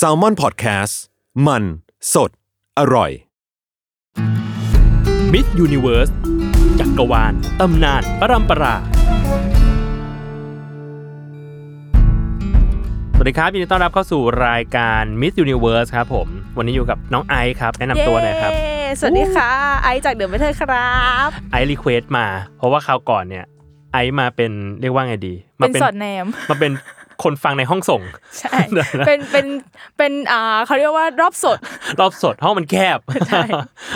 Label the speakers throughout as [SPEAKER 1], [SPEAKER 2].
[SPEAKER 1] Salmon Podcast มัน สด อร่อย
[SPEAKER 2] Myth Universe จักรวาลตำนานปรัมปรา สวัสดีครับยินดีต้อนรับเข้าสู่รายการ Myth Universe ครับผม วันนี้อยู่กับน้องไอซ์ครับ แนะนำตัวหน่อยครับ
[SPEAKER 3] เย้สวัสดีค่ะ ไอซ์จากเดอะเมทัลครับ
[SPEAKER 2] ไอซ์ request มา เพราะว่าคราวก่อนเนี่ย ไอซ์มาเป็นเรียกว่าไงดี มา
[SPEAKER 3] เป็นสอดแนม
[SPEAKER 2] มาเป็น คนฟังในห้องส่ง
[SPEAKER 3] ใช่ เป็นเป็นเป็นอ่าเขาเรียกว่ารอบสด
[SPEAKER 2] รอบสดห้องมันแคบ
[SPEAKER 3] ใช่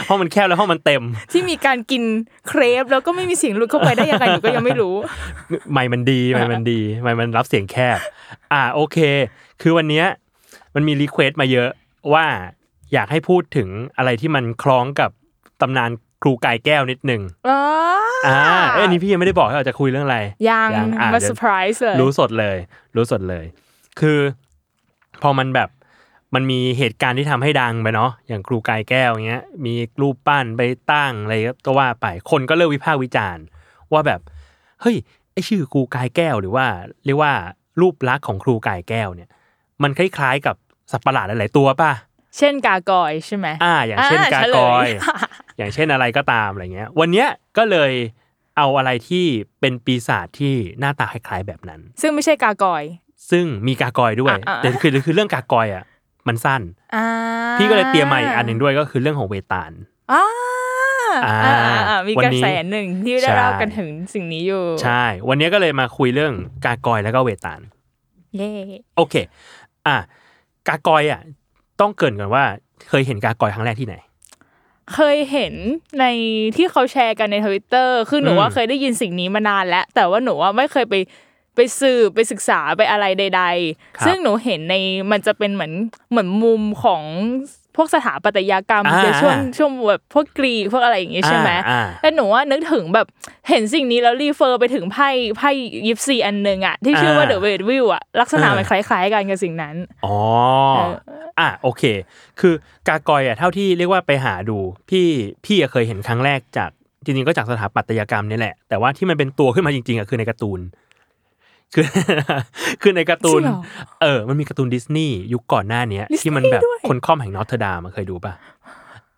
[SPEAKER 2] ห้องมันแคบแล้วห้องมันเต็ม
[SPEAKER 3] ที่มีการกินเครปแล้วก็ไม่มีเสียงหลุดเข้าไปได้ยังไงหนูก็ยังไม่รู้
[SPEAKER 2] ไม่มันดีไม่มันดีไม่มันรับเสียงแคบ อ่าโอเค คือวันเนี้ยมันมี request มาเยอะว่าอยากให้พูดถึงอะไรที่มันคล้องกับตำนาน ครูกายแก้วนิดนึง
[SPEAKER 3] อ๋ออ
[SPEAKER 2] อ่าเอ้ยอันนี้พี่ยังไม่ได้บอกให้เราจะคุยเรื่องอะไร
[SPEAKER 3] ยัง
[SPEAKER 2] อะ
[SPEAKER 3] มา
[SPEAKER 2] เดี๋ยว
[SPEAKER 3] อร์ไพรส์เลย
[SPEAKER 2] รู้สดเลย รู้สดเลย คือ พอมันแบบมันมีเหตุการณ์ที่ทำให้ดังไปเนาะอย่างครูกายแก้วเงี้ย มีรูปปั้นไปตั้งอะไรก็ว่าไปคนก็เริ่มวิพากษ์วิจารณ์ ว่าแบบ เฮ้ยไอชื่อครูกายแก้วหรือว่า เรียกว่ารูปลักษณ์ของครูกายแก้วเนี่ย มันคล้ายๆกับสัตว์ประหลาดหลายๆตัวป่ะ
[SPEAKER 3] เช่นกากอยล์ใช่ไหม
[SPEAKER 2] อ่า อย่างเช่น
[SPEAKER 3] อ่ากา
[SPEAKER 2] กอยล์
[SPEAKER 3] เฉลย
[SPEAKER 2] อย่างเช่นอะไรก็ตามอะไรเงี้ย วันเนี้ยก็เลยเอาอะไรที่เป็นปีศาจที่หน้าตาคล้ายๆแบบนั้น
[SPEAKER 3] ซึ่งไม่ใช่กากอย
[SPEAKER 2] ซึ่งมีกากอยด้วย
[SPEAKER 3] อะอะ
[SPEAKER 2] แต่คือคือเรื่องกากอยอะมันสั้น
[SPEAKER 3] อ่า
[SPEAKER 2] พี่ก็เลยเตรียมมาอีกอันหนึ่งด้วยก็คือเรื่องของเวตาล
[SPEAKER 3] อ่า
[SPEAKER 2] อ่า
[SPEAKER 3] อ่าอ่ามี
[SPEAKER 2] วัน
[SPEAKER 3] กระ
[SPEAKER 2] นี้
[SPEAKER 3] แสหนึ่งที่ได้
[SPEAKER 2] ใช่
[SPEAKER 3] เล่ากันถึงสิ่งนี้อยู่
[SPEAKER 2] ใช่ วันนี้ก็เลยมาคุยเรื่องกากอยแล้วก็เวตาล
[SPEAKER 3] เย่
[SPEAKER 2] โอเค อะกากอยอะ ต้องเกรินก่อนว่าเคยเห็นกากอยครั้งแรกที่ไหน
[SPEAKER 3] เคยเห็นในที่เขาแชร์กันในทวิตเตอร์คือหนู
[SPEAKER 2] อืม
[SPEAKER 3] ว่าเคยได้ยินสิ่งนี้มานานแล้ว แต่ว่าหนูว่าไม่เคยไป ไปสืบไปศึกษาไปอะไรใด ๆ ซึ่งหนูเห็นในมันจะเป็นเหมือนเหมือนมุมของพวกสถาปัตยกรรม
[SPEAKER 2] อ่า
[SPEAKER 3] ในช่วงช่วงแบบพวกกรีกพวกอะไรอย่างงี้ใช่ไหม
[SPEAKER 2] อ่าอ่า
[SPEAKER 3] แล้วหนูว่านึกถึงแบบเห็นสิ่งนี้แล้วรีเฟอร์ไปถึงไพ่ไพ่ยิปซีอันหนึ่งอะที่ชื่อว่า
[SPEAKER 2] อ่า
[SPEAKER 3] เดอะเวดวิวอะลักษณะ
[SPEAKER 2] อ่ามั
[SPEAKER 3] มันคล้ายๆกันกับสิ่งนั้น
[SPEAKER 2] อ๋อ
[SPEAKER 3] เออ
[SPEAKER 2] อะโอเค คือกากอยอะเท่าที่เรียกว่าไปหาดู พี่พี่อะเคยเห็นครั้งแรกจากจริงๆก็จากสถาปัตยกรรมนี่แหละ แต่ว่าที่มันเป็นตัวขึ้นมาจริงๆอะคือในการ์ตูน คือคือในการ์ตูน
[SPEAKER 3] จริงเหรอ
[SPEAKER 2] เออ มันมีการ์ตูนดิสนีย์ยุคก่อนหน้าเนี้ย
[SPEAKER 3] ดิสนีย์
[SPEAKER 2] ที่มันแบบ
[SPEAKER 3] ด้วย
[SPEAKER 2] คนค่อมแห่งนอตเทอร์ดามเคยดูป่ะ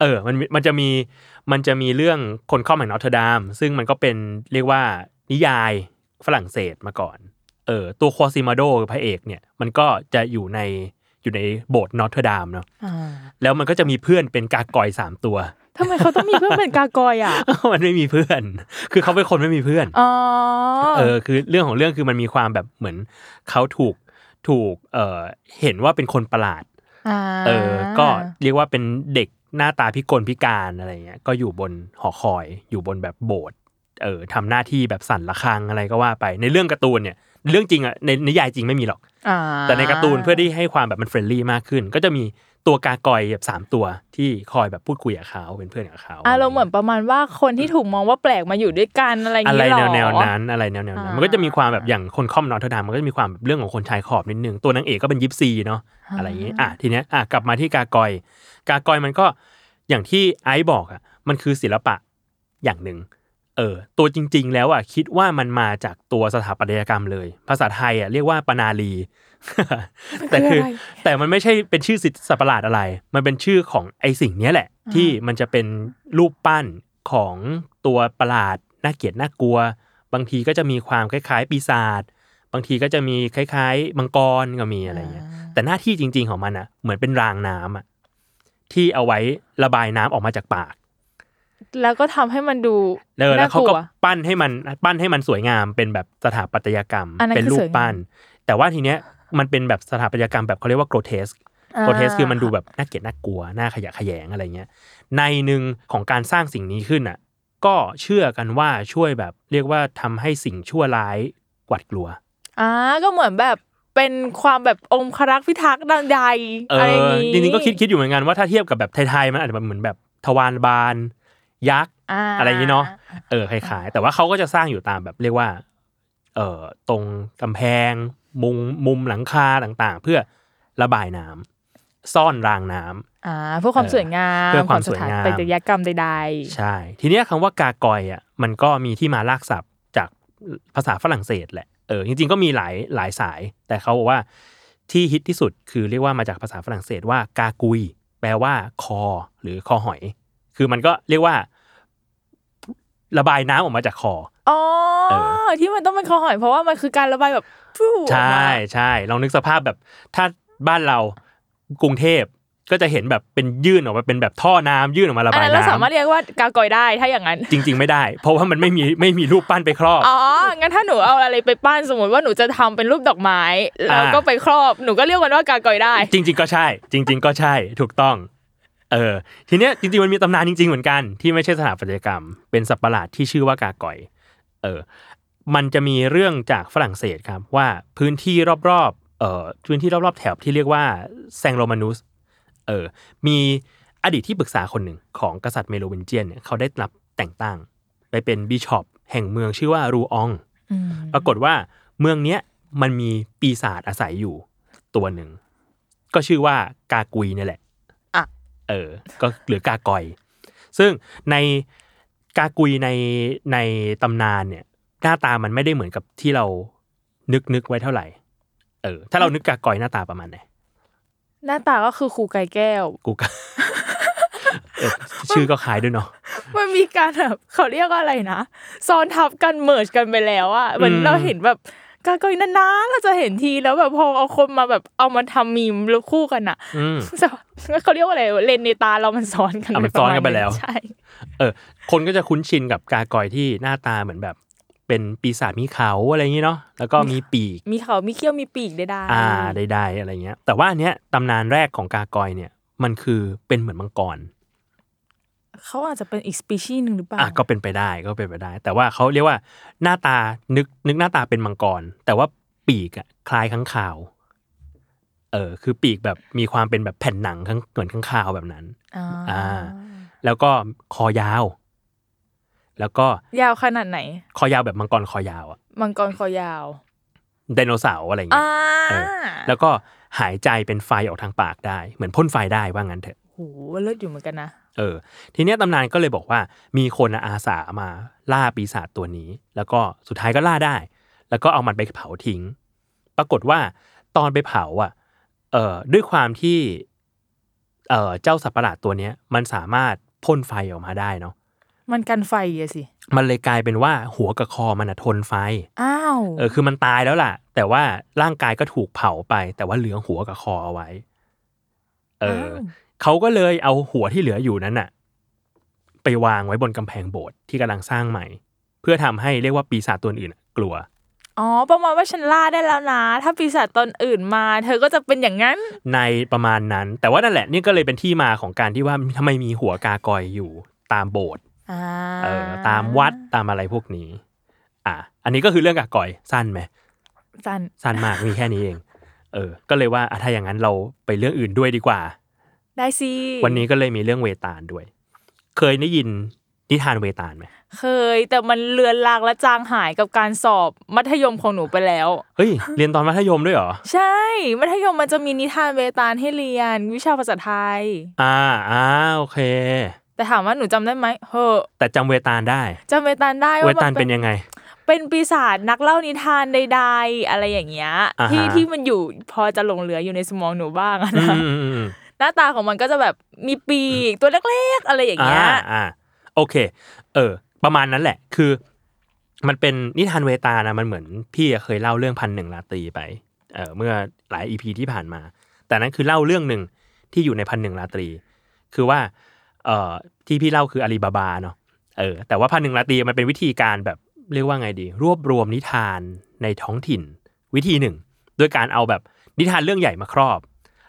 [SPEAKER 2] เออ มันมีมันจะมีมันจะมีเรื่องคนค่อมแห่งนอตเทอร์ดาม ซึ่งมันก็เป็นเรียกว่านิยายฝรั่งเศสมาก่อน เออ ตัวควอซิมาโดพระเอกเนี่ย มันก็จะอยู่ในอยู่ในโบสถ์นอตเทอร์ดามเนาะ
[SPEAKER 3] อ่า
[SPEAKER 2] แล้วมันก็จะมีเพื่อนเป็นกากอยล์สามตัว
[SPEAKER 3] ทำไมเขาต้องมีเพื่อนเป็นกากอยล์อะ
[SPEAKER 2] มันไม่มีเพื่อน คือเขาเป็นคนไม่มีเพื่อน
[SPEAKER 3] อ๋อ
[SPEAKER 2] เออ คือเรื่องของเรื่องคือมันมีความแบบเหมือนเขาถูกถูกเอ่อเห็นว่าเป็นคนประหลาดาเออ ก็เรียกว่าเป็นเด็กหน้าตาพิกลพิการอะไรเงี้ย ก็อยู่บนหอคอยอยู่บนแบบโบสถ์เออทำหน้าที่แบบสั่นระฆังอะไรก็ว่าไป ในเรื่องการ์ตูนเนี่ยเรื่องจริงอะในนิยายจริงไม่มีหรอก
[SPEAKER 3] อ่า
[SPEAKER 2] แต่ในการ์ตูนเพื่อที่ให้ความแบบมัน friendly มากขึ้น ก็จะมี ตัวกากอยล์แบบสามตัวที่คอยแบบพูดคุยกับเขาเป็นเพื่อนกับเขา
[SPEAKER 3] อารมณ์เหมือนประมาณว่าคนที่ถูกมองว่าแปลกมาอยู่ด้วยกันอะไรอย่าง
[SPEAKER 2] อะไร
[SPEAKER 3] เงี้ยหรอ
[SPEAKER 2] แนวแนวๆนั้นอะไรแนวแนวๆนั้น
[SPEAKER 3] อ่ามัน
[SPEAKER 2] มันก็จะมีความแบบอย่างคนค่อมนอตเทอร์ดามมันก็จะมีความแบบเรื่องของคนชายขอบนิดนึงตัวนางเอกก็เป็นยิปซีเนาะอะไรอย่างงี้อะทีเนี้ยอะกลับมาที่กากอย กากอยมันก็อย่างที่ไอซ์บอกอะมันคือศิลปะอย่างหนึ่งเออตัวจริง ๆ แล้วอะคิดว่ามันมาจากตัวสถาปัตยกรรมเลย ภาษาไทยอะเรียกว่าปนาลี แต่คือ
[SPEAKER 3] อะไร
[SPEAKER 2] แต่มันไม่ใช่เป็นชื่อสิสัตว์ประหลาดอะไร มันเป็นชื่อของไอสิ่งเนี้ยแหละ ที่มันจะเป็นรูปปั้นของตัวประหลาดน่าเกลียดน่ากลัว บางทีก็จะมีความคล้าย ๆ ปีศาจบางทีก็จะมีคล้ายๆมังกรก็มีอะไรเงี้ยแต่หน้าที่จริง ๆของมันอะ เหมือนเป็นรางน้ำอะที่เอาไว้ระบายน้ำออกมาจากปาก
[SPEAKER 3] แล้วก็ทำให้มันดู
[SPEAKER 2] เออแล้วเขาก็
[SPEAKER 3] น่ลัว
[SPEAKER 2] ปั้นให้มันปั้นให้มันสวยงามเป็นแบบสถาปัตยกรรม
[SPEAKER 3] อันนั้น
[SPEAKER 2] เป็น
[SPEAKER 3] คือ
[SPEAKER 2] รู
[SPEAKER 3] ป
[SPEAKER 2] ปั้นส
[SPEAKER 3] วยงาม
[SPEAKER 2] แต่ว่าทีเนี้ย มันเป็นแบบสถาปัตยกรรมแบบเขาเรียกว่า grotesque
[SPEAKER 3] อ่า
[SPEAKER 2] grotesque คือมันดูแบบน่าเกลียดน่ากลัวน่าขยะแขยงอะไรเงี้ยในหนึ่งของการสร้างสิ่งนี้ขึ้นอะก็เชื่อกันว่าช่วยแบบเรียกว่าทำให้สิ่งชั่วร้ายหวาดกลัว
[SPEAKER 3] อ่าก็เหมือนแบบเป็นความแบบองครักษ์พิทักษ์ดังใด
[SPEAKER 2] เอ
[SPEAKER 3] อะไรอย่าง
[SPEAKER 2] อ
[SPEAKER 3] นี้
[SPEAKER 2] จริงๆก็คิดคิดอยู่เหมือนกันว่าถ้าเทียบกับแบบไทยๆมันอาจจะแบบเหมือนแบบทวารบานยักษ์าอะไรอย่างนี้เนาะเออคล้ายๆแต่ว่าเขาก็จะสร้างอยู่ตามแบบเรียกว่า เอ่อตรงกำแพง มุมมุมหลังคาต่างๆ เพื่อระบายน้ำซ่อนรางน้ำ
[SPEAKER 3] อ่าเพื่อความสวยงาม
[SPEAKER 2] เพื่อความ
[SPEAKER 3] ขงสถ
[SPEAKER 2] สวยงาม
[SPEAKER 3] ปัตยกรรมใด
[SPEAKER 2] ใช่ ทีเนี้ยคำว่ากากอยอะมันก็มีที่มาลากศัพท์จากภาษาฝรั่งเศสแหละเออจริงๆก็มีหลายหลายสาย แต่เขาบอกว่าที่ฮิตที่สุดคือเรียกว่ามาจากภาษาฝรั่งเศสว่ากากุย แปลว่าคอ หรือคอหอย คือมันก็เรียกว่า ระบายน้ำออกมาจากคอ
[SPEAKER 3] ๆอ๋อ
[SPEAKER 2] เออ
[SPEAKER 3] ที่มันต้องเป็นคอหอยเพราะว่ามันคือการระบายแบบฟู่
[SPEAKER 2] ใช่
[SPEAKER 3] ออกมา
[SPEAKER 2] ใช่ลองนึกสภาพแบบถ้าบ้านเรากรุงเทพก็จะเห็นแบบเป็นยื่นออกมาเป็นแบบท่อน้ำยื่นออกมาระ
[SPEAKER 3] อัน
[SPEAKER 2] บาย
[SPEAKER 3] นั้นเรา
[SPEAKER 2] น้ำ
[SPEAKER 3] สามารถเรียกว่ากากอยได้ถ้าอย่างนั้น
[SPEAKER 2] จริง ๆไม่ได้ เพราะว่ามันไม่มีไม่มีรูปปั้นไปครอบ
[SPEAKER 3] อ๋องั้นถ้าหนูเอาอะไรไปปั้นสมมติว่าหนูจะทำเป็นรูปดอกไม้แล้ว
[SPEAKER 2] อ่า
[SPEAKER 3] ก็ไปครอบหนูก็เรียกมันว่ากากอยได้
[SPEAKER 2] จริง ๆ ก็ใช่ จริง ๆ ก็ใช่ถูกต้องเออทีเนี้ยจริงๆมันมีตำนานจริง ๆเหมือนกันที่ไม่ใช่สถาปัตยกรรม เป็นสัตว์ประหลาดที่ชื่อว่ากากอย เออมันจะมีเรื่องจากฝรั่งเศสครับว่าพื้นที่รอบๆเอ่อพื้นที่รอบๆแถบที่เรียกว่าแซงโรมานุสเออมีอดีตที่ปรึกษาคนหนึ่งของกษัตริย์เมโลวินเจียนเนี่ยเขาได้รับแต่งตั้ง ไปเป็นบิชอปแห่งเมืองชื่อว่ารูอองปรากฏว่าเมืองเนี้ยมันมีปีศาจอาศัยอยู่ตัวหนึ่ง ก็ชื่อว่ากากุยนี่แหละ
[SPEAKER 3] อะ
[SPEAKER 2] เออ ก็หรือกากอย ซึ่งใน กากุยในในตำนานเนี่ย หน้าตามันไม่ได้เหมือนกับที่เรานึกนึกไว้เท่าไหร่ เออ ถ้าเรานึกกากอยหน้าตาประมาณไหน
[SPEAKER 3] หน้าตาก็คือครูไก่แก้ว
[SPEAKER 2] กูก็เออชื่อก็คล้ายด้วยเนาะ
[SPEAKER 3] มันมีการแบบเขาเรียกว่าอะไรนะซ้อนทับกันเมิร์จกันไปแล้วอะเหมือน
[SPEAKER 2] อืม
[SPEAKER 3] เราเห็นแบบ กากอยนานๆเราจะเห็นทีแล้วแบบพอเอาคนมาแบบเอามาทำมีมแล้วคู่กันอะ
[SPEAKER 2] อืม
[SPEAKER 3] เขาเรียกว่าอะไรเลนในตาเรามันซ้อนกัน
[SPEAKER 2] อะมันซ้อนกันไปแล้ว
[SPEAKER 3] ใช่
[SPEAKER 2] เออ คนก็จะคุ้นชินกับกากอยที่หน้าตาเหมือนแบบ เป็นปีศาจมีเขาอะไรอย่างนี้เนาะแล้วก็มีปีก
[SPEAKER 3] มีเขามีเขี้ยวมีปีกได้ๆ
[SPEAKER 2] อ่าใดๆอะไรเงี้ย แต่ว่าอันเนี้ยตำนานแรกของกากอยเนี่ย มันคือเป็นเหมือนมังกร
[SPEAKER 3] เขาอาจจะเป็นอีกสปีชีส์หนึ่งหรือเปล่า
[SPEAKER 2] อะก็เป็นไปได้ก็เป็นไปได้ แต่ว่าเขาเรียกว่าหน้าตานึกนึกหน้าตาเป็นมังกร แต่ว่าปีกอะคล้ายข้างคาว เออคือปีกแบบมีความเป็นแบบแผ่นหนังข้างเหมือนข้างคาวแบบนั้น
[SPEAKER 3] อ่า
[SPEAKER 2] อ่า แล้วก็คอยาว แล้วก็
[SPEAKER 3] ยาวขนาดไหน
[SPEAKER 2] คอยาวแบบมังกรคอยาวอะ
[SPEAKER 3] มังกรคอยาว
[SPEAKER 2] ไดโนเสาร์อะไรเงี้
[SPEAKER 3] อ่าย
[SPEAKER 2] เออแล้วก็หายใจเป็นไฟออกทางปากได้ เหมือนพ่นไฟได้ว่างั้นเถอะ
[SPEAKER 3] โหเลิศอยู่เหมือนกันนะ
[SPEAKER 2] เออทีเนี้ยตำนานก็เลยบอกว่ามีคนอาสามาล่าปีศาจตัวนี้ แล้วก็สุดท้ายก็ล่าได้ แล้วก็เอามันไปเผาทิ้ง ปรากฏว่าตอนไปเผาอะเอ่อด้วยความที่เอ่อเจ้าสัตว์ประหลาดตัวเนี้ยมันสามารถพ่นไฟออกมาได้เนาะ
[SPEAKER 3] มันกันไฟอะสิ
[SPEAKER 2] มันเลยกลายเป็นว่าหัวกับคอมันอะทนไฟ
[SPEAKER 3] อ้าว
[SPEAKER 2] เออคือมันตายแล้วล่ะ แต่ว่าร่างกายก็ถูกเผาไป แต่ว่าเหลือหัวกับคอเอาไว้ เออา
[SPEAKER 3] ว
[SPEAKER 2] เขาก็เลยเอาหัวที่เหลืออยู่นั้นน่ะ ไปวางไว้บนกำแพงโบสถ์ที่กำลังสร้างใหม่ เพื่อทำให้เรียกว่าปีศาจตัวอื่นอะกลัว
[SPEAKER 3] อ๋อประมาณว่าฉันล่าได้แล้วนะ ถ้าปีศาจตนอื่นมา เธอก็จะเป็นอย่างนั้น
[SPEAKER 2] ในประมาณนั้น แต่ว่านั่นแหละนี่ก็เลยเป็นที่มาของการที่ว่าทำไมมีหัวกากอยอยู่ตามโบสถ์
[SPEAKER 3] อ่า
[SPEAKER 2] เออตามวัดตามอะไรพวกนี้ อะอันนี้ก็คือเรื่องกากอยสั้นไหม
[SPEAKER 3] สั้น
[SPEAKER 2] สั้นมากมีแค่นี้เอง เออ ก็เลยว่าอะถ้าอย่างนั้นเราไปเรื่องอื่นด้วยดีกว่า
[SPEAKER 3] ได้สิ
[SPEAKER 2] วันนี้ก็เลยมีเรื่องเวตาลด้วย เคยได้ยินนิทานเวตาลไหม
[SPEAKER 3] เคย แต่มันเลือนลางและจางหายกับการสอบมัธยมของหนูไปแล้ว
[SPEAKER 2] เฮ้ย เรียนตอนมัธยมด้วยเหรอ
[SPEAKER 3] ใช่ มัธยมมันจะมีนิทานเวตาลให้เรียน วิชาภาษาไทย
[SPEAKER 2] อ่าอ่าโอเค
[SPEAKER 3] แต่ถามว่าหนูจำได้ไหมเฮ้อ
[SPEAKER 2] แต่จำเวตาลได้
[SPEAKER 3] จำเวตาลได้
[SPEAKER 2] เว
[SPEAKER 3] ว่า
[SPEAKER 2] ตาล
[SPEAKER 3] มัน
[SPEAKER 2] เป็นยังไง
[SPEAKER 3] เป็นปีศาจนักเล่านิทานใดๆอะไรอย่างเงี้ย
[SPEAKER 2] อ่าฮะ
[SPEAKER 3] ที่ที่มันอยู่พอจะหลงเหลืออยู่ในสมองหนูบ้างอะ
[SPEAKER 2] อื
[SPEAKER 3] นะ
[SPEAKER 2] มอืมอืม
[SPEAKER 3] ห น้าตาของมันก็จะแบบมีปีกตัวเล็กๆอะไรอย่างเงี้ย
[SPEAKER 2] อ่าโอเค เออ ประมาณนั้นแหละ คือ มันเป็นนิทานเวตานะมันเหมือนพี่เคยเล่าเรื่องพันหนึ่งราตรีไป เออเมื่อหลายอีพีที่ผ่านมา แต่นั้นคือเล่าเรื่องหนึ่งที่อยู่ในพันหนึ่งราตรี คือว่า เอ่อที่พี่เล่าคืออาลีบาบาเนาะเออ แต่ว่าพันหนึ่งราตรีมันเป็นวิธีการแบบเรียกว่าไงดี รวบรวมนิทานในท้องถิ่น วิธีหนึ่งด้วยการเอาแบบนิทานเรื่องใหญ่มาครอบ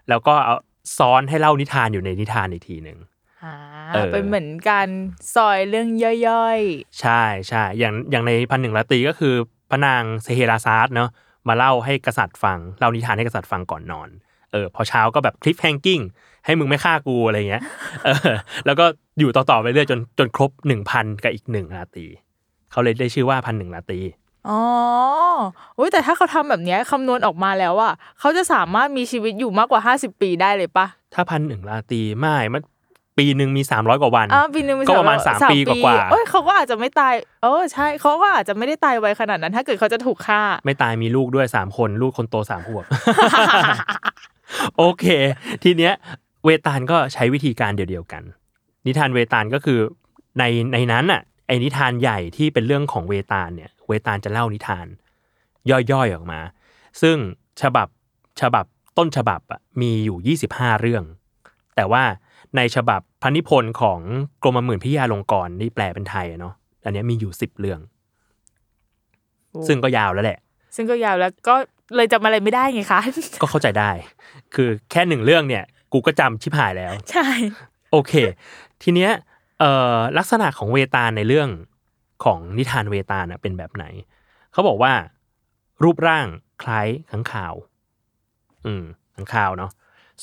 [SPEAKER 2] แล้วก็เอา ซ้อนให้เล่านิทานอยู่ในนิทานอีกทีหนึ่ง
[SPEAKER 3] อ่า
[SPEAKER 2] เออ
[SPEAKER 3] เป็นเหมือนการซอยเรื่องย่อย
[SPEAKER 2] ใช่ใช่อย่างอย่างในพันหนึ่งราตรีก็คือพระนางเซเฮราซาร์ดเนาะมาเล่าให้กษัตริย์ฟังเล่านิทานให้กษัตริย์ฟังก่อนนอนเออพอเช้าก็แบบ cliffhanging ให้มึงไม่ฆ่ากูอะไรเงี้ยเออแล้วก็อยู่ต่อๆไปเรื่อยจนจนครบหนึ่งพันกับอีกหนึ่งราตรีเขาเลยได้ชื่อว่าพันหนึ่งราต รี
[SPEAKER 3] อ๋ออุ้ยแต่ถ้าเขาทำแบบเนี้ยคำนวณออกมาแล้วอะเขาจะสามารถมีชีวิตอยู่มากกว่า 50 ปีได้เลยปะ
[SPEAKER 2] ถ้าพันหนึ่งราตรีไม่มันปีหนึ่งมีสามร้อยกว่าวัน
[SPEAKER 3] อ่าปีหนึง
[SPEAKER 2] ก็ประมาณสามปีกว่าๆ
[SPEAKER 3] เอ้ยเขาก็อาจจะไม่ตาย เออใช่เขาก็อาจจะไม่ได้ตายไวขนาดนั้น ถ้าเกิดเขาจะถูกฆ่า
[SPEAKER 2] ไม่ตายมีลูกด้วยสามคนลูกคนโตสามขวบ โอเค ทีเนี้ยเวตาลก็ใช้วิธีการเดียวๆกัน นิทานเวตาลก็คือในในนั้นอะไอ้นิทานใหญ่ที่เป็นเรื่องของเวตาลเนี่ย เวตาลจะเล่านิทาน ย่อยๆออกมา ซึ่งฉบับฉบับต้นฉบับอะมีอยู่ 25 เรื่อง แต่ว่าในฉบับพระนิพนธ์ของกรมหมื่นพิยาลงกรณ์นี่แปลเป็นไทยอะเนาะอันเนี้ยมีอยู่ 10 เรื่อง ซึ่งก็ยาวแล้วแหละ
[SPEAKER 3] ซึ่งก็ยาวแล้วก็เลยจำอะไรไม่ได้ไงคะ
[SPEAKER 2] ก็เข้าใจได้ คือแค่หนึ่งเรื่องเนี่ย กูก็จำชิบหายแล้ว
[SPEAKER 3] ใช่
[SPEAKER 2] โอเค ทีเนี้ยเอ่อลักษณะของเวตาลในเรื่อง ของนิทานเวตาลน่ะเป็นแบบไหน เขาบอกว่ารูปร่างคล้ายขังข่าว อืมขังข่าวเนาะ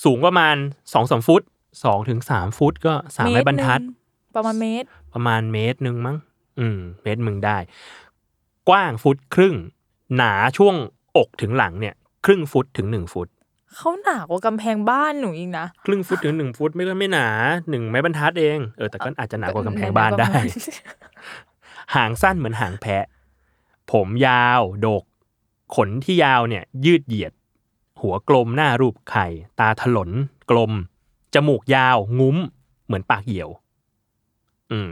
[SPEAKER 2] สูงประมาณสองสามฟุตสองถึงสามฟุตก็สามไม้บรรทัด
[SPEAKER 3] เมตหนึ่งประมาณเมตร
[SPEAKER 2] ประมาณเมตรหนึ่งมั้ง อืม เมตรมึงได้ กว้างฟุตครึ่ง หนาช่วงอกถึงหลังเนี่ย ครึ่งฟุตถึงหนึ่งฟุต
[SPEAKER 3] เขาหนากว่ากำแพงบ้านหนูอีกนะ
[SPEAKER 2] ครึ่งฟุตถึงหนึ่งฟุตไม่ก็ไม่หนาหนึ่งไม้บรรทัดเองเออแต่ก็อาจจะหนากว่ากำแพงบ้านได้ หางสั้นเหมือนหางแพะ ผมยาวโดก ขนที่ยาวเนี่ยยืดเหยียด หัวกลมหน้ารูปไข่ ตาถลน กลม จมูกยาว งุ้ม เหมือนปากเหี่ยว อืม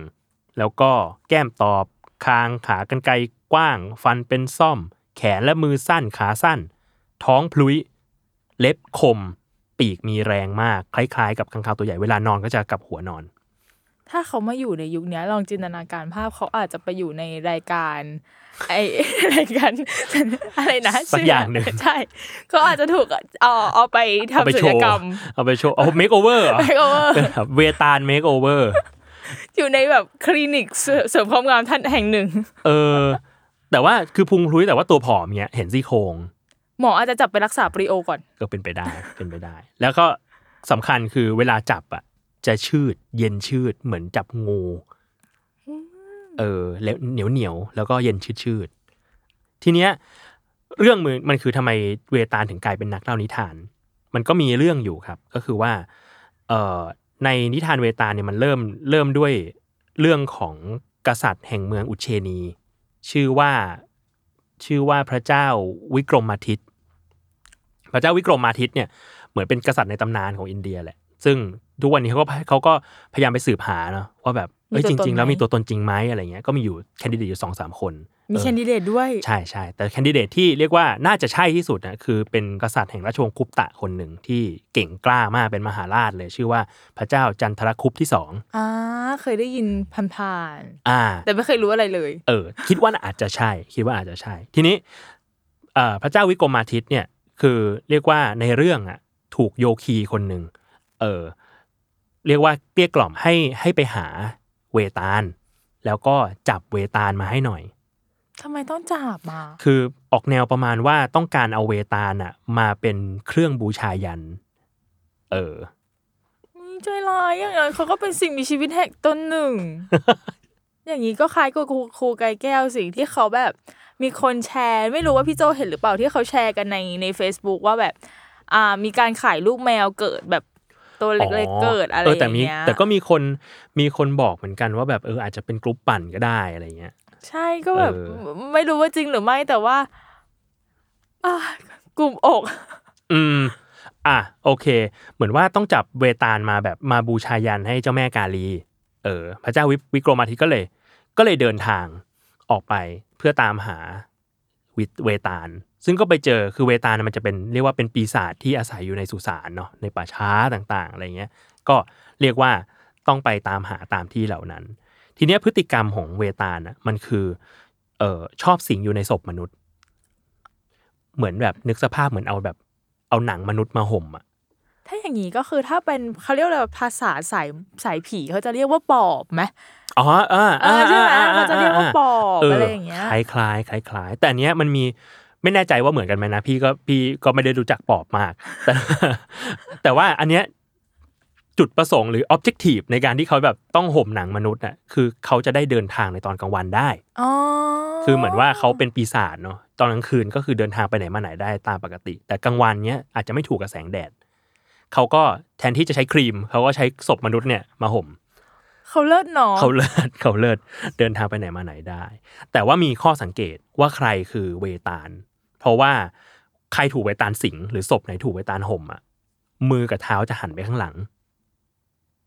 [SPEAKER 2] แล้วก็แก้มตอบ คางขากรรไกรกว้าง ฟันเป็นซ่อม แขนและมือสั้นขาสั้น ท้องพลุย เล็บคม ปีกมีแรงมาก คล้ายๆ กับข้างคาวตัวใหญ่เวลานอนก็จะกลับหัวนอน
[SPEAKER 3] ถ้าเขามาอยู่ในยุคเนี้ยลองจินตนาการภาพเขาอาจจะไปอยู่ในรายการ ไอรายการอะไรนะ
[SPEAKER 2] สักอย่างหนึ่ง
[SPEAKER 3] ใช่เขาอาจจะถูกเอาเอาไป
[SPEAKER 2] เอาไป
[SPEAKER 3] ทำศั
[SPEAKER 2] โช
[SPEAKER 3] ลย
[SPEAKER 2] ว์
[SPEAKER 3] กรรม
[SPEAKER 2] เอาไปโชว์เอาเมคโอเวอร์
[SPEAKER 3] makeover
[SPEAKER 2] เวตาล makeover
[SPEAKER 3] อยู่ในแบบคลินิกเสริเสริมความงามท่านแห่งหนึ่ง
[SPEAKER 2] เออ แต่ว่าคือพุงพลุ้ยแต่ว่าตัวผอมเนี้ยเห็นซี่โครง
[SPEAKER 3] หมออาจจะจับไปรักษา perio ก่อน
[SPEAKER 2] ก็เป็นไปได้เป็นไปได้ แล้วก็สำคัญคือเวลาจับอะ จะชืด เย็นชืดเหมือนจับงูเออแล้วเหนียวเหนียวๆแล้วก็เย็นชืดชืดๆทีเนี้ยเรื่องมือมันคือทำไมเวตาลถึงกลายเป็นนักเล่านิทาน มันก็มีเรื่องอยู่ครับ ก็คือว่าเอ่อในนิทานเวตาลเนี่ยมันเริ่มเริ่มด้วยเรื่องของกษัตริย์แห่งเมืองอุเชนี ชื่อว่าชื่อว่าพระเจ้าวิกรมาทิตพระเจ้าวิกรมาทิตเนี่ยเหมือนเป็นกษัตริย์ในตำนานของอินเดียแหละ ซึ่งทุกวันนี้เขาก็เขาก็พยายามไปสืบหาเนาะว่าแบบเอ้ย
[SPEAKER 3] มี
[SPEAKER 2] จ
[SPEAKER 3] ตัวตน
[SPEAKER 2] ริง ๆ แล้ว
[SPEAKER 3] ไหม
[SPEAKER 2] มีตัวตนจริงไหมอะไรเงี้ยก็มีอยู่แคนดิเดตอยู่สองสามคน
[SPEAKER 3] มี
[SPEAKER 2] เออ
[SPEAKER 3] แคนดิเดตด้วย
[SPEAKER 2] ใช่ใช่แต่แคนดิเดตที่เรียกว่าน่าจะใช่ที่สุดนะคือเป็นกษัตริย์แห่งราชวงศ์คุปตะคนหนึ่งที่เก่งกล้ามากเป็นมหาราชเลย ชื่อว่าพระเจ้าจันทรคุปที่สอง
[SPEAKER 3] อ่าเคยได้ยินผ่าน
[SPEAKER 2] อ่า
[SPEAKER 3] ๆแต่ไม่เคยรู้อะไรเลย
[SPEAKER 2] เออ คิดว่าอาจจะใช่ คิดว่าอาจจะใช่ ทีนี้เอ่อพระเจ้าวิกรมาทิตเนี่ยคือเรียกว่าในเรื่องอะถูกโยคีคนหนึ่ง เออเรียกว่าเกลี้ยกล่อมให้ให้ไปหาเวตาล แล้วก็จับเวตาลมาให้หน่อย
[SPEAKER 3] ทำไมต้องจับมา
[SPEAKER 2] คือออกแนวประมาณว่าต้องการเอาเวตาลอะมาเป็นเครื่องบูชายัน เออ
[SPEAKER 3] ใจร้ายอย่างนั้นเขาก็เป็นสิ่งมีชีวิตแห่งตนหนึ่ง อย่างนี้ก็คล้ายกับครูครูไก่แก้วสิ่งที่เขาแบบมีคนแชร์ ไม่รู้ว่าพี่โจเห็นหรือเปล่าที่เขาแชร์กันในใน Facebook ว่าแบบอ่ามีการขายลูกแมวเกิดแบบ ตัวเล็กๆเกิดอะไร
[SPEAKER 2] เอ
[SPEAKER 3] อ
[SPEAKER 2] อแต่
[SPEAKER 3] ย่าง
[SPEAKER 2] มี
[SPEAKER 3] เงี้ย
[SPEAKER 2] แต่ก็มีคนมีคนบอกเหมือนกันว่าแบบเอออาจจะเป็นกรุ๊ปปั่นก็ได้อะไรเงี้ย
[SPEAKER 3] ใช่ก็แบบ
[SPEAKER 2] เออ
[SPEAKER 3] ไม่รู้ว่าจริงหรือไม่แต่ว่าอ่ากลุ่มอก
[SPEAKER 2] อืม อะโอเค เหมือนว่าต้องจับเวตาลมาแบบมาบูชายันให้เจ้าแม่กาลี เออ พระเจ้าวิวิกรมาทิตก็เลย ก็เลยเดินทางออกไปเพื่อตามหาวิเวตาล ซึ่งก็ไปเจอคือเวตาลน่ะมันจะเป็นเรียกว่าเป็นปีศาจที่อาศัยอยู่ในสุสานเนาะในป่าช้าต่างๆอะไรเงี้ยก็เรียกว่าต้องไปตามหาตามที่เหล่านั้น ทีเนี้ยพฤติกรรมของเวตาลน่ะมันคือเอ่อชอบสิงอยู่ในศพมนุษย์ เหมือนแบบนึกสภาพเหมือนเอาแบบเอาหนังมนุษย์มาห่มอะ
[SPEAKER 3] ถ้าอย่างนี้ก็คือถ้าเป็นเขาเรียกอะไรภาษาสายสายผีเขาจะเรียกว่าปอบไหม
[SPEAKER 2] อ๋ออ่า
[SPEAKER 3] เออใช่ไหมเขาจะเรียกว่าปอบ
[SPEAKER 2] เออ
[SPEAKER 3] อะไรอย่างเงี้ย
[SPEAKER 2] คล้ายคล้ายคล้ายคล้ายๆแต่อันเนี้ยมันมี ไม่แน่ใจว่าเหมือนกันไหมนะพี่ก็พี่ก็ไม่ได้รู้จักปอบมาก แต่แต่ว่าอันเนี้ยจุดประสงค์หรือ objective ในการที่เขาแบบต้องห่มหนังมนุษย์น่ะคือเขาจะได้เดินทางในตอนกลางวันได้
[SPEAKER 3] อ๋อ
[SPEAKER 2] คือเหมือนว่าเขาเป็นปีศาจเนาะตอนกลางคืนก็คือเดินทางไปไหนมาไหนได้ตามปกติ แต่กลางวันเนี้ยอาจจะไม่ถูกกับแสงแดดเขาก็แทนที่จะใช้ครีม เขาก็ใช้ศพมนุษย์เนี่ยมาห่ม
[SPEAKER 3] เขาเลิศหนอ
[SPEAKER 2] เขาเลิศเขาเลิศเดินทางไปไหนมาไหนได้ แต่ว่ามีข้อสังเกตว่าใครคือเวตาล เพราะว่าใครถูกเวตาลสิงหรือศพไหนถูกเวตาลห่มอะมือกับเท้าจะหันไปข้างหลัง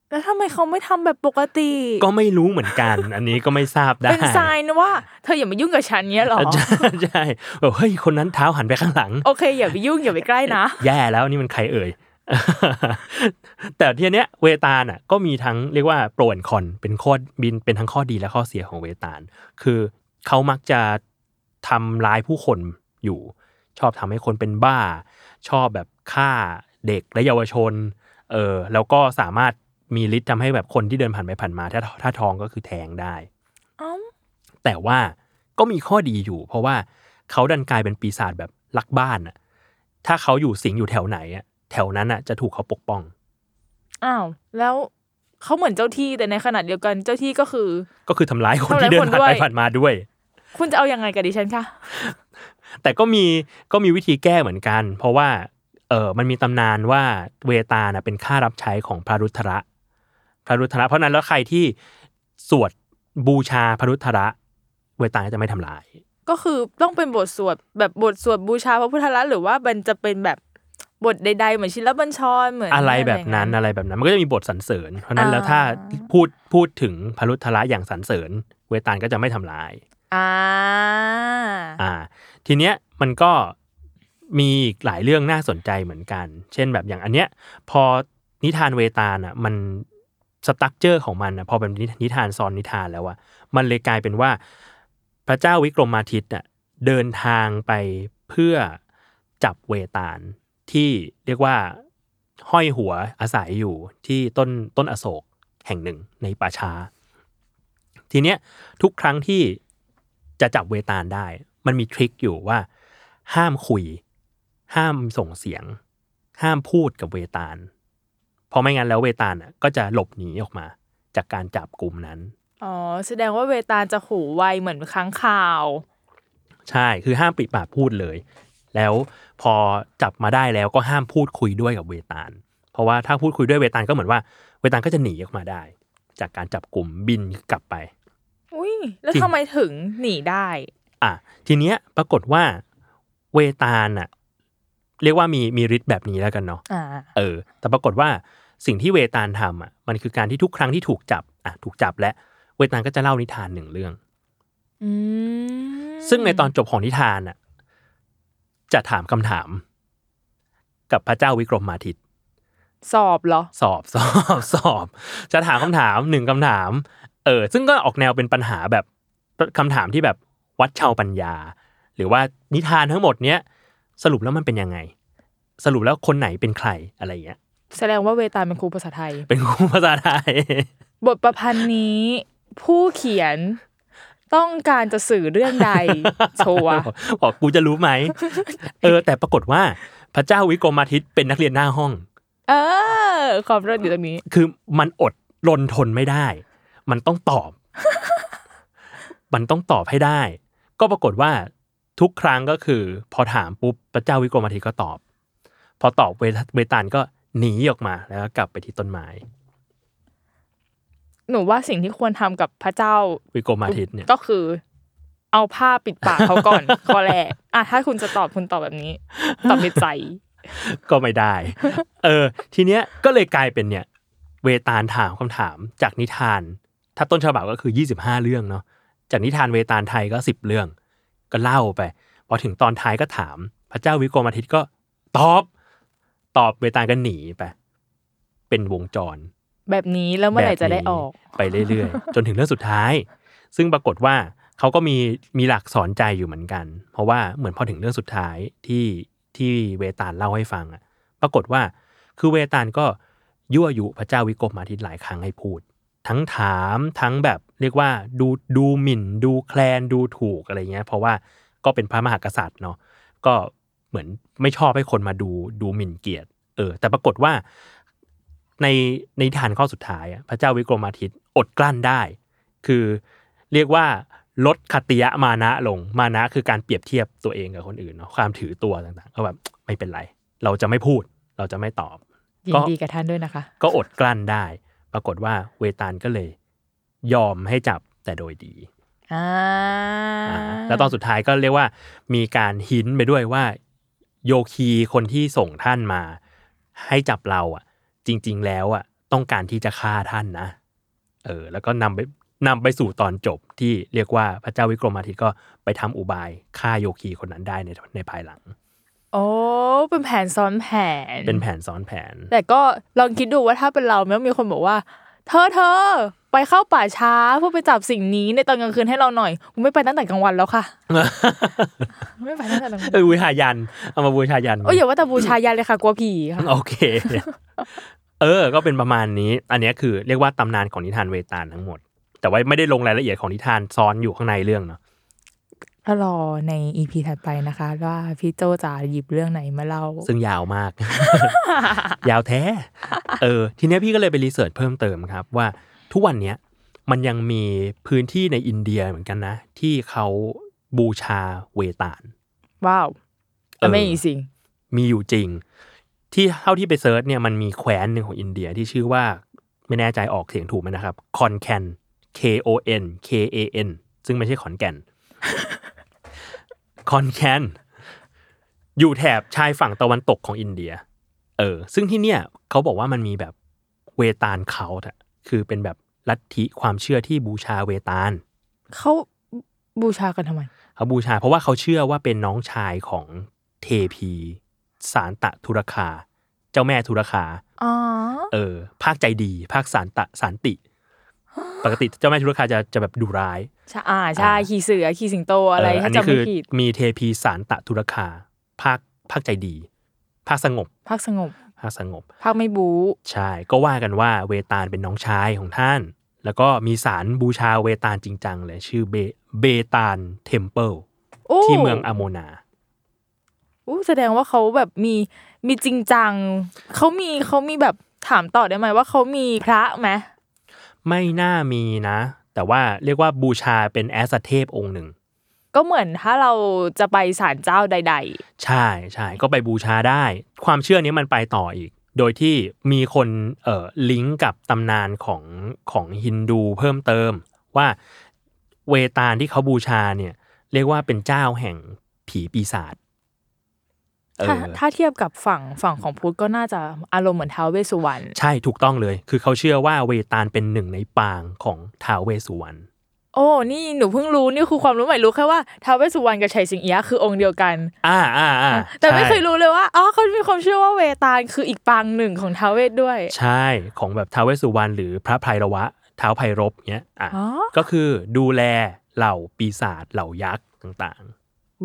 [SPEAKER 3] แล้วทำไมเขาไม่ทำแบบปกติ
[SPEAKER 2] ก็ไม่รู้เหมือนกัน อันนี้ก็ไม่ทราบได้
[SPEAKER 3] เป็นไซน์นะว่า เธออย่ามายุ่งกับฉันเนี้ยหรอ
[SPEAKER 2] ใช่ใช่แบบเฮ้ยคนนั้นเท้าหันไปข้างหลัง
[SPEAKER 3] โอเคอย่าไปยุ่งอย่าไปใกล้นะ
[SPEAKER 2] แย่แล้วนี่มันใครเอ่ยแต่ทีเนี้ยเวตาลอะก็มีทั้งเรียกว่าโปรแอนคอนเป็นข้อบินเป็นทั้งข้อดีและข้อเสียของเวตาลคือเขามักจะทำร้ายผู้คน อยู่ ชอบทำให้คนเป็นบ้า ชอบแบบฆ่าเด็กและเยาวชนเออแล้วก็สามารถมีฤทธิ์ทำให้แบบคนที่เดินผ่านไปผ่านมา ถ้าถ้าท้องก็คือแทงได้
[SPEAKER 3] เอ้า
[SPEAKER 2] แต่ว่าก็มีข้อดีอยู่ เพราะว่าเขาดันกลายเป็นปีศาจแบบลักบ้านอะถ้าเขาอยู่สิงอยู่แถวไหนอะแถวนั้นอะจะถูกเขาปกป้อง
[SPEAKER 3] อ้าวแล้วเขาเหมือนเจ้าที่แต่ในขณะเดียวกันเจ้าที่ก็คือ
[SPEAKER 2] ก็คือทำร้ายคน
[SPEAKER 3] ทำร้าย
[SPEAKER 2] ที่เดิน
[SPEAKER 3] คน
[SPEAKER 2] ผ่าน
[SPEAKER 3] ด้ว
[SPEAKER 2] ไป
[SPEAKER 3] ย
[SPEAKER 2] ผ่านมาด้วย
[SPEAKER 3] คุณจะเอายังไงกับดิฉันคะ
[SPEAKER 2] แต่ก็มีก็มีวิธีแก้เหมือนกัน เพราะว่าเออมันมีตำนานว่าเวตาลน่ะเป็นข้ารับใช้ของพระรุทธระ พระรุทธระ เพราะฉะนั้นแล้วใครที่สวดบูชาพระรุทธระ เวตาลก็จะไม่ทำลาย
[SPEAKER 3] ก็คือต้องเป็นบทสวดแบบบทสวดบูชาพระพุทธรัตน์หรือว่ามันจะเป็นแบบบทใดๆเหมือนชินบัญชรเหมือน
[SPEAKER 2] อะไรแบบนั้น
[SPEAKER 3] อะ
[SPEAKER 2] อะไรแบบนั้นมันก็จะมีบทสรรเสริญ เพราะฉะนั้น
[SPEAKER 3] อ่า
[SPEAKER 2] แล้วถ้าพูดพูดถึงพระรุทธระอย่างสรรเสริญ เวตาลก็จะไม่ทำลาย
[SPEAKER 3] อ่า
[SPEAKER 2] อ่า ทีเนี้ยมันก็มีอีกหลายเรื่องน่าสนใจเหมือนกัน เช่นแบบอย่างอันเนี้ย พอนิทานเวตาลอะมันสตั๊กเจอร์ของมันอะพอเป็นนิทานซ้อนนิทานแล้วอะมันเลยกลายเป็นว่า พระเจ้าวิกรมาทิตย์อะเดินทางไปเพื่อจับเวตาลที่เรียกว่าห้อยหัวอาศัยอยู่ที่ต้นต้นอโศกแห่งหนึ่งในป่าช้า ทีเนี้ยทุกครั้งที่ จะจับเวตาลได้ มันมีทริคอยู่ว่า ห้ามคุย ห้ามส่งเสียง ห้ามพูดกับเวตาลเพราะไม่งั้นแล้วเวตาลอะก็จะหลบหนีออกมา จากการจับกลุ่มนั้น
[SPEAKER 3] อ๋อแสดงว่าเวตาลจะหูไวเหมือนค้างคาว
[SPEAKER 2] ใช่คือห้ามปิดปากพูดเลย แล้วพอจับมาได้แล้วก็ห้ามพูดคุยด้วยกับเวตาลเพราะว่าถ้าพูดคุยด้วยเวตาลก็เหมือนว่า เวตาลก็จะหนีออกมาได้ จากการจับกลุ่มบินกลับไป
[SPEAKER 3] อุ้ยแล้ว
[SPEAKER 2] จริง
[SPEAKER 3] ทำไมถึงหนีได้
[SPEAKER 2] อะทีเนี้ยปรากฏว่าเวตาลอะเรียกว่ามีมีฤทธิ์แบบนี้แล้วกันเนาะ
[SPEAKER 3] อ่า
[SPEAKER 2] เออ แต่ปรากฏว่าสิ่งที่เวตาลทำอะมันคือการที่ทุกครั้งที่ถูกจับอะถูกจับและเวตาลก็จะเล่านิทานหนึ่งเรื่อง
[SPEAKER 3] อืม
[SPEAKER 2] ซึ่งในตอนจบของนิทานอะ จะถามคำถาม กับพระเจ้าวิกรมมาทิตย์
[SPEAKER 3] สอบเหรอ
[SPEAKER 2] สอบสอบสอบ จะถามคำถามหนึ่งคำถาม เออซึ่งก็ออกแนวเป็นปัญหาแบบคำถามที่แบบวัดเชาวปัญญา หรือว่านิทานทั้งหมดเนี้ยสรุปแล้วมันเป็นยังไง สรุปแล้วคนไหนเป็นใครอะไรเงี้ย
[SPEAKER 3] แสดงว่าเวตาลเป็นครูภาษาไทย
[SPEAKER 2] เป็นครูภาษาไทย
[SPEAKER 3] บทประพันธ์นี้ผู้เขียนต้องการจะสื่อเรื่องใดโชว์อะ
[SPEAKER 2] บอกกูจะรู้ไหมเออ แต่ปรากฏว่าพระเจ้าวิกรมาทิตย์เป็นนักเรียนหน้าห้อง
[SPEAKER 3] เออความเลิศอยู่ตรงนี้
[SPEAKER 2] คือมันอดรนทนไม่ได้ มันต้องตอบ มันต้องตอบให้ได้ ก็ปรากฏว่าทุกครั้งก็คือ พอถามปุ๊บพระเจ้าวิกรมาทิตย์ก็ตอบ พอตอบเวทเวตาลก็หนีออกมาแล้วก็กลับไปที่ต้นไม้
[SPEAKER 3] หนูว่าสิ่งที่ควรทำกับพระเจ้า
[SPEAKER 2] วิกรมาทิตย์เนี่ย
[SPEAKER 3] ก็คือ เอาผ้าปิดปากเขาก่อนข้อแรกอะถ้าคุณจะตอบคุณตอบแบบนี้ ตอบในใจ
[SPEAKER 2] ก็ไม่ได้ เออ ทีเนี้ยก็เลยกลายเป็นเนี่ย เวตาลถามคำถามจากนิทาน ถ้าต้นฉบับก็คือยี่สิบห้าเรื่องเนาะจากนิทานเวตาลไทยก็สิบเรื่อง ก็เล่าไปพอถึงตอนท้ายก็ถาม พระเจ้าวิกรมอาทิตย์ก็ตอบ ตอบเวตาลก็หนีไปเป็นวงจร
[SPEAKER 3] แบบนี้แล้วเมื่อไหร่จะได้ออก
[SPEAKER 2] แบบนี้ไปเรื่อยๆ จนถึงเรื่องสุดท้าย ซึ่งปรากฏว่าเขาก็มีมีหลักสอนใจอยู่เหมือนกัน เพราะว่าเหมือนพอถึงเรื่องสุดท้ายที่ที่เวตาลเล่าให้ฟังอะปรากฏว่าคือเวตาลก็ยั่วยุพระเจ้าวิกรมอาทิตย์หลายครั้งให้พูด ทั้งถามทั้งแบบเรียกว่าดูดูหมิ่น ดูแคลนดูถูกอะไรเงี้ย เพราะว่าก็เป็นพระมหากษัตริย์เนาะก็เหมือนไม่ชอบให้คนมาดูดูหมิ่นเกียรติเออ แต่ปรากฏว่า ในในนิทานข้อสุดท้ายอะพระเจ้าวิกรมาทิตย์อดกลั้นได้ คือเรียกว่าลดคติยะมานะลงมานะคือการเปรียบเทียบตัวเองกับคนอื่นเนาะความถือตัวต่างๆก็แบบไม่เป็นไร เราจะไม่พูด เราจะไม่ตอบ
[SPEAKER 3] ยินดีกับท่านด้วยนะคะ
[SPEAKER 2] ก็อดกลั้นได้ ปรากฏว่าเวตาลก็เลย ยอมให้จับแต่โดยดี
[SPEAKER 3] อ่า
[SPEAKER 2] อ่าแล้วตอนสุดท้ายก็เรียกว่า มีการหินไปด้วยว่า โยคีคนที่ส่งท่านมา ให้จับเราอะ จริง ๆ แล้วอะ ต้องการที่จะฆ่าท่านนะเออ แล้วก็นำไปนำไปสู่ตอนจบที่เรียกว่าพระเจ้าวิกรมาทิตย์ก็ไปทำอุบายฆ่าโยคีคนนั้นได้ในในภายหลัง
[SPEAKER 3] โอ้เป็นแผนซ้อนแผน
[SPEAKER 2] เป็นแผนซ้อนแผน
[SPEAKER 3] แต่ก็ลองคิดดูว่าถ้าเป็นเราแม้มีคนบอกว่า เธอเธอไปเข้าป่าช้าเพื่อไปจับสิ่งนี้ในตอนกลางคืนให้เราหน่อยกูไม่ไปตั้งแต่กลางวันแล้วค่ะไม่ไปตั้งแต่กลางวัน
[SPEAKER 2] เออบูชายัน เอามาบูชายัน
[SPEAKER 3] โอ้ยอย่าว่าแต่บูชายันเลยค่ะกลัวผีค่ะ
[SPEAKER 2] โอเคเออ ก็เป็นประมาณนี้ อันเนี้ยคือเรียกว่าตำนานของนิทานเวตาลทั้งหมด แต่ว่าไม่ได้ลงรายละเอียดของนิทานซ้อนอยู่ข้างในเรื่องเนาะ
[SPEAKER 3] ถ้ารอใน EP ถัดไปนะคะ ว่าพี่โจจะหยิบเรื่องไหนมาเล่า
[SPEAKER 2] ซึ่งยาวมาก ยาวแท้ เออ ทีเนี้ยพี่ก็เลยไป research เพิ่มเติมครับ ว่าทุกวันเนี้ยมันยังมีพื้นที่ในอินเดียเหมือนกันนะ ที่เขาบูชาเวตาล
[SPEAKER 3] ว้าว
[SPEAKER 2] เออ
[SPEAKER 3] Amazing
[SPEAKER 2] มีอยู่จริง ที่เท่าที่ไป search เนี่ยมันมีแคว้นหนึ่งของอินเดียที่ชื่อว่าไม่แน่ใจออกเสียงถูกไหมนะครับคอนแคน K O N K A N ซึ่งไม่ใช่ขอนแก่น คอนแคนอยู่แถบชายฝั่งตะวันตกของอินเดีย เออ ซึ่งที่เนี่ยเขาบอกว่ามันมีแบบเวตาลเขาอะคือเป็นแบบลัทธิความเชื่อที่บูชาเวตาล
[SPEAKER 3] เขาบูชากันทำไม
[SPEAKER 2] เขาบูชา เพราะว่าเขาเชื่อว่าเป็นน้องชายของเทพีสารตะธุรคา เจ้าแม่ธุรคา
[SPEAKER 3] อ๋อ
[SPEAKER 2] เออ ภาคใจดี ภาคสารตะสารติ ปกติเจ้าแม่ธุรคาจะจะแบบดุร้าย
[SPEAKER 3] ใช่อ่าใช่
[SPEAKER 2] อ่า
[SPEAKER 3] ขี่เสือขี่สิงโตอะไร
[SPEAKER 2] เอั
[SPEAKER 3] ถ้า
[SPEAKER 2] นี้
[SPEAKER 3] จำ
[SPEAKER 2] คื
[SPEAKER 3] ไม่
[SPEAKER 2] อ
[SPEAKER 3] ผิด
[SPEAKER 2] มีเทพีสารตะธุรคา ภาคภาคใจดี ภาคสงบ
[SPEAKER 3] ภาคสงบ
[SPEAKER 2] ภาคสงบ
[SPEAKER 3] ภาคไม่บู
[SPEAKER 2] ใช่ ก็ว่ากันว่าเวตาลเป็นน้องชายของท่าน แล้วก็มีสารบูชาเวตาลจริงจังเลยชื่อเบเบตาลเทมเพิล
[SPEAKER 3] โอ้
[SPEAKER 2] ที่เมืองอโมนา
[SPEAKER 3] อู้แสดงว่าเขาแบบมีมีจริงจังเขามีเขามีแบบถามต่อได้ไหมว่าเขามีพระไหม
[SPEAKER 2] ไม่น่ามีนะ แต่ว่าเรียกว่าบูชาเป็นแอสเทพองค์หนึ่ง
[SPEAKER 3] ก็เหมือนถ้าเราจะไปศาลเจ้าใด
[SPEAKER 2] ใช่ใช่ก็ไปบูชาได้ ความเชื่อนี้มันไปต่ออีก โดยที่มีคนเอ่อลิงก์กับตำนานของของฮินดูเพิ่มเติม ว่าเวตาลที่เขาบูชาเนี่ยเรียกว่าเป็นเจ้าแห่งผีปีศาจเอ
[SPEAKER 3] ๆ ถ้า
[SPEAKER 2] อ
[SPEAKER 3] ถ้าเทียบกับฝั่งฝั่งของพุทธก็น่าจะอารมณ์เหมือนท้าวเวสสุวรรณ
[SPEAKER 2] ใช่ถูกต้องเลย คือเขาเชื่อว่าเวตาลเป็นหนึ่งในปางของท้าวเวสสุวรรณ
[SPEAKER 3] โอ้นี่หนูเพิ่งรู้นี่คือความรู้ใหม่รู้แค่ว่าท้าวเวสสุวรรณกับชัยสิงเอียะคือองค์เดียวกัน
[SPEAKER 2] อ่าอ่าอ่า
[SPEAKER 3] แต่ไม่
[SPEAKER 2] ใช่
[SPEAKER 3] เคยรู้เลยว่าอ๋อเขามีความเชื่อว่าเวตาลคืออีกปางหนึ่งของท้าวเวสด้วย
[SPEAKER 2] ใช่ของแบบท้าวเวสสุวรรณหรือพระไพรวะท้าวไพรบเนี้ยอะ
[SPEAKER 3] อ๋อ
[SPEAKER 2] ก็คือดูแลเหล่าปีศาจเหล่ายักษ์ต่าง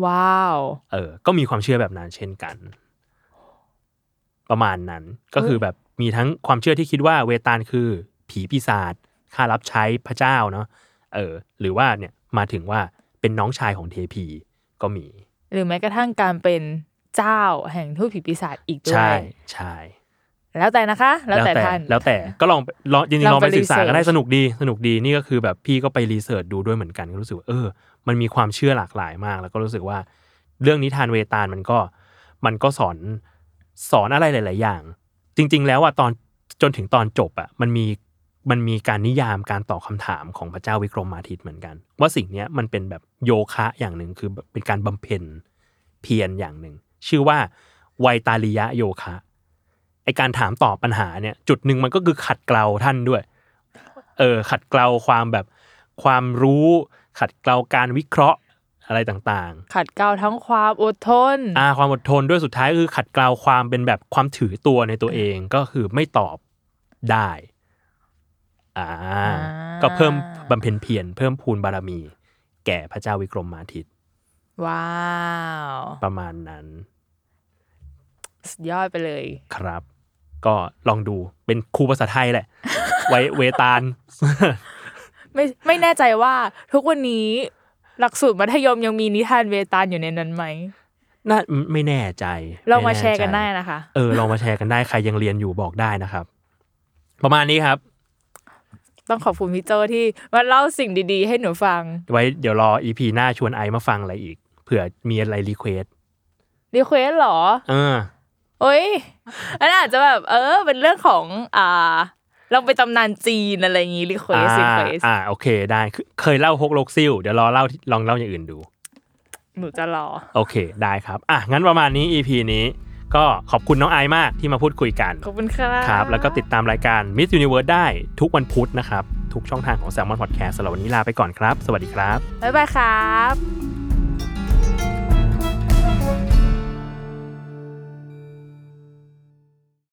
[SPEAKER 3] ว้าว
[SPEAKER 2] ๆเออ ก็มีความเชื่อแบบนั้นเช่นกัน ประมาณนั้นก็คือแบบมีทั้งความเชื่อที่คิดว่าเวตาลคือผีปีศาจข้ารับใช้พระเจ้าเนาะเออ หรือว่าเนี่ยมาถึงว่าเป็นน้องชายของเทพีก็มี
[SPEAKER 3] หรือแม้กระทั่งการเป็นเจ้าแห่งทูตผีปีศาจอีกด้ว
[SPEAKER 2] ใช่
[SPEAKER 3] ย
[SPEAKER 2] ใช่
[SPEAKER 3] แล้วแต่นะคะ แล้วแต่ท่าน
[SPEAKER 2] แล้วแต่ก็ลองลองจริง
[SPEAKER 3] ล
[SPEAKER 2] ๆ
[SPEAKER 3] อง
[SPEAKER 2] ลอง
[SPEAKER 3] ไป
[SPEAKER 2] ไปศึกษาก็ได้
[SPEAKER 3] research
[SPEAKER 2] สนุกดีสนุกดีนี่ก็คือแบบพี่ก็ไปรีเสิร์ชดูด้วยเหมือนกันก็รู้สึกว่าเออ มันมีความเชื่อหลากหลายมาก แล้วก็รู้สึกว่า เรื่องนิทานเวตาลมันก็มันก็สอนสอนอะไรหลาย ๆ อย่าง จริง ๆ แล้วอะตอนจนถึงตอนจบอะมันมีมันมีการนิยามการตอบคำถามของพระเจ้าวิกรมอาทิตย์เหมือนกัน ว่าสิ่งเนี้ยมันเป็นแบบโยคะอย่างหนึ่งคือแบบเป็นการบำเพ็ญเพียรอย่างหนึ่ง ชื่อว่าไวตาลิยะโยคะ ไอการถามตอบปัญหาเนี่ย จุดหนึ่งมันก็คือขัดเกลาท่านด้วย เออ ขัดเกลาความแบบความรู้ ขัดเกลาการวิเคราะห์อะไรต่าง
[SPEAKER 3] ขัดเกลาทั้งความอดทน
[SPEAKER 2] ๆอ่า ความอดทนด้วยสุดท้ายก็คือขัดเกลาความเป็นแบบความถือตัวในตัวเองก็คือไม่ตอบได้ อ่า ก็เพิ่มบำเพ็ญเพียรเพิ่มพูนบารมี แก่พระเจ้าวิกรมมาทิตย์
[SPEAKER 3] ว้าว
[SPEAKER 2] ประมาณนั้น
[SPEAKER 3] สุดยอดไปเลย
[SPEAKER 2] ครับ ก็ลองดูเป็นครูภาษาไทยแหละ ไว้เวตาล
[SPEAKER 3] ไม่ไม่แน่ใจว่าทุกวันนี้หลักสูตรมัธยมยังมีนิทานเวตาลอยู่ในนั้นไหม
[SPEAKER 2] น่าไม่แน่ใจ
[SPEAKER 3] ลองมา
[SPEAKER 2] ไแแช
[SPEAKER 3] ร์กันได้นะคะ
[SPEAKER 2] เออลองมาแชร์กันได้ใครยังเรียนอยู่บอกได้นะครับ ประมาณนี้ครับ
[SPEAKER 3] ต้องขอบคุณพี่โจที่มาเล่าสิ่งดี ๆ ให้หนูฟัง
[SPEAKER 2] ไว้เดี๋ยวรอ EP หน้าชวนไอซ์มาฟังอะไรอีกเผื่อมีอะไร
[SPEAKER 3] request request หรอ
[SPEAKER 2] เออ
[SPEAKER 3] โอ้ยอันนั้นอาจจะแบบ เออ เป็นเรื่องของ อ่าลองไปตำนานจีนอะไรอย่างงี้ request รี
[SPEAKER 2] อ่า
[SPEAKER 3] quest
[SPEAKER 2] อ่าโอเคได้คือเคยเล่าฮกลกซิ่วเดี๋ยวรอเล่าที่ลองเล่าอย่างอื่นดู
[SPEAKER 3] หนูจะรอ
[SPEAKER 2] โอเคได้ครับ อะงั้นประมาณนี้ EP นี้ ก็ขอบคุณน้องไอซ์มากที่มาพูดคุยกัน
[SPEAKER 3] ขอบคุณครับ
[SPEAKER 2] ครับ แล้วก็ติดตามรายการ Miss Universe ได้ทุกวันพุธนะครับ ทุกช่องทางของ Salmon Podcast สำหรับวันนี้ลาไปก่อนครับ สวัสดีครับ
[SPEAKER 3] บ๊ายบายครับ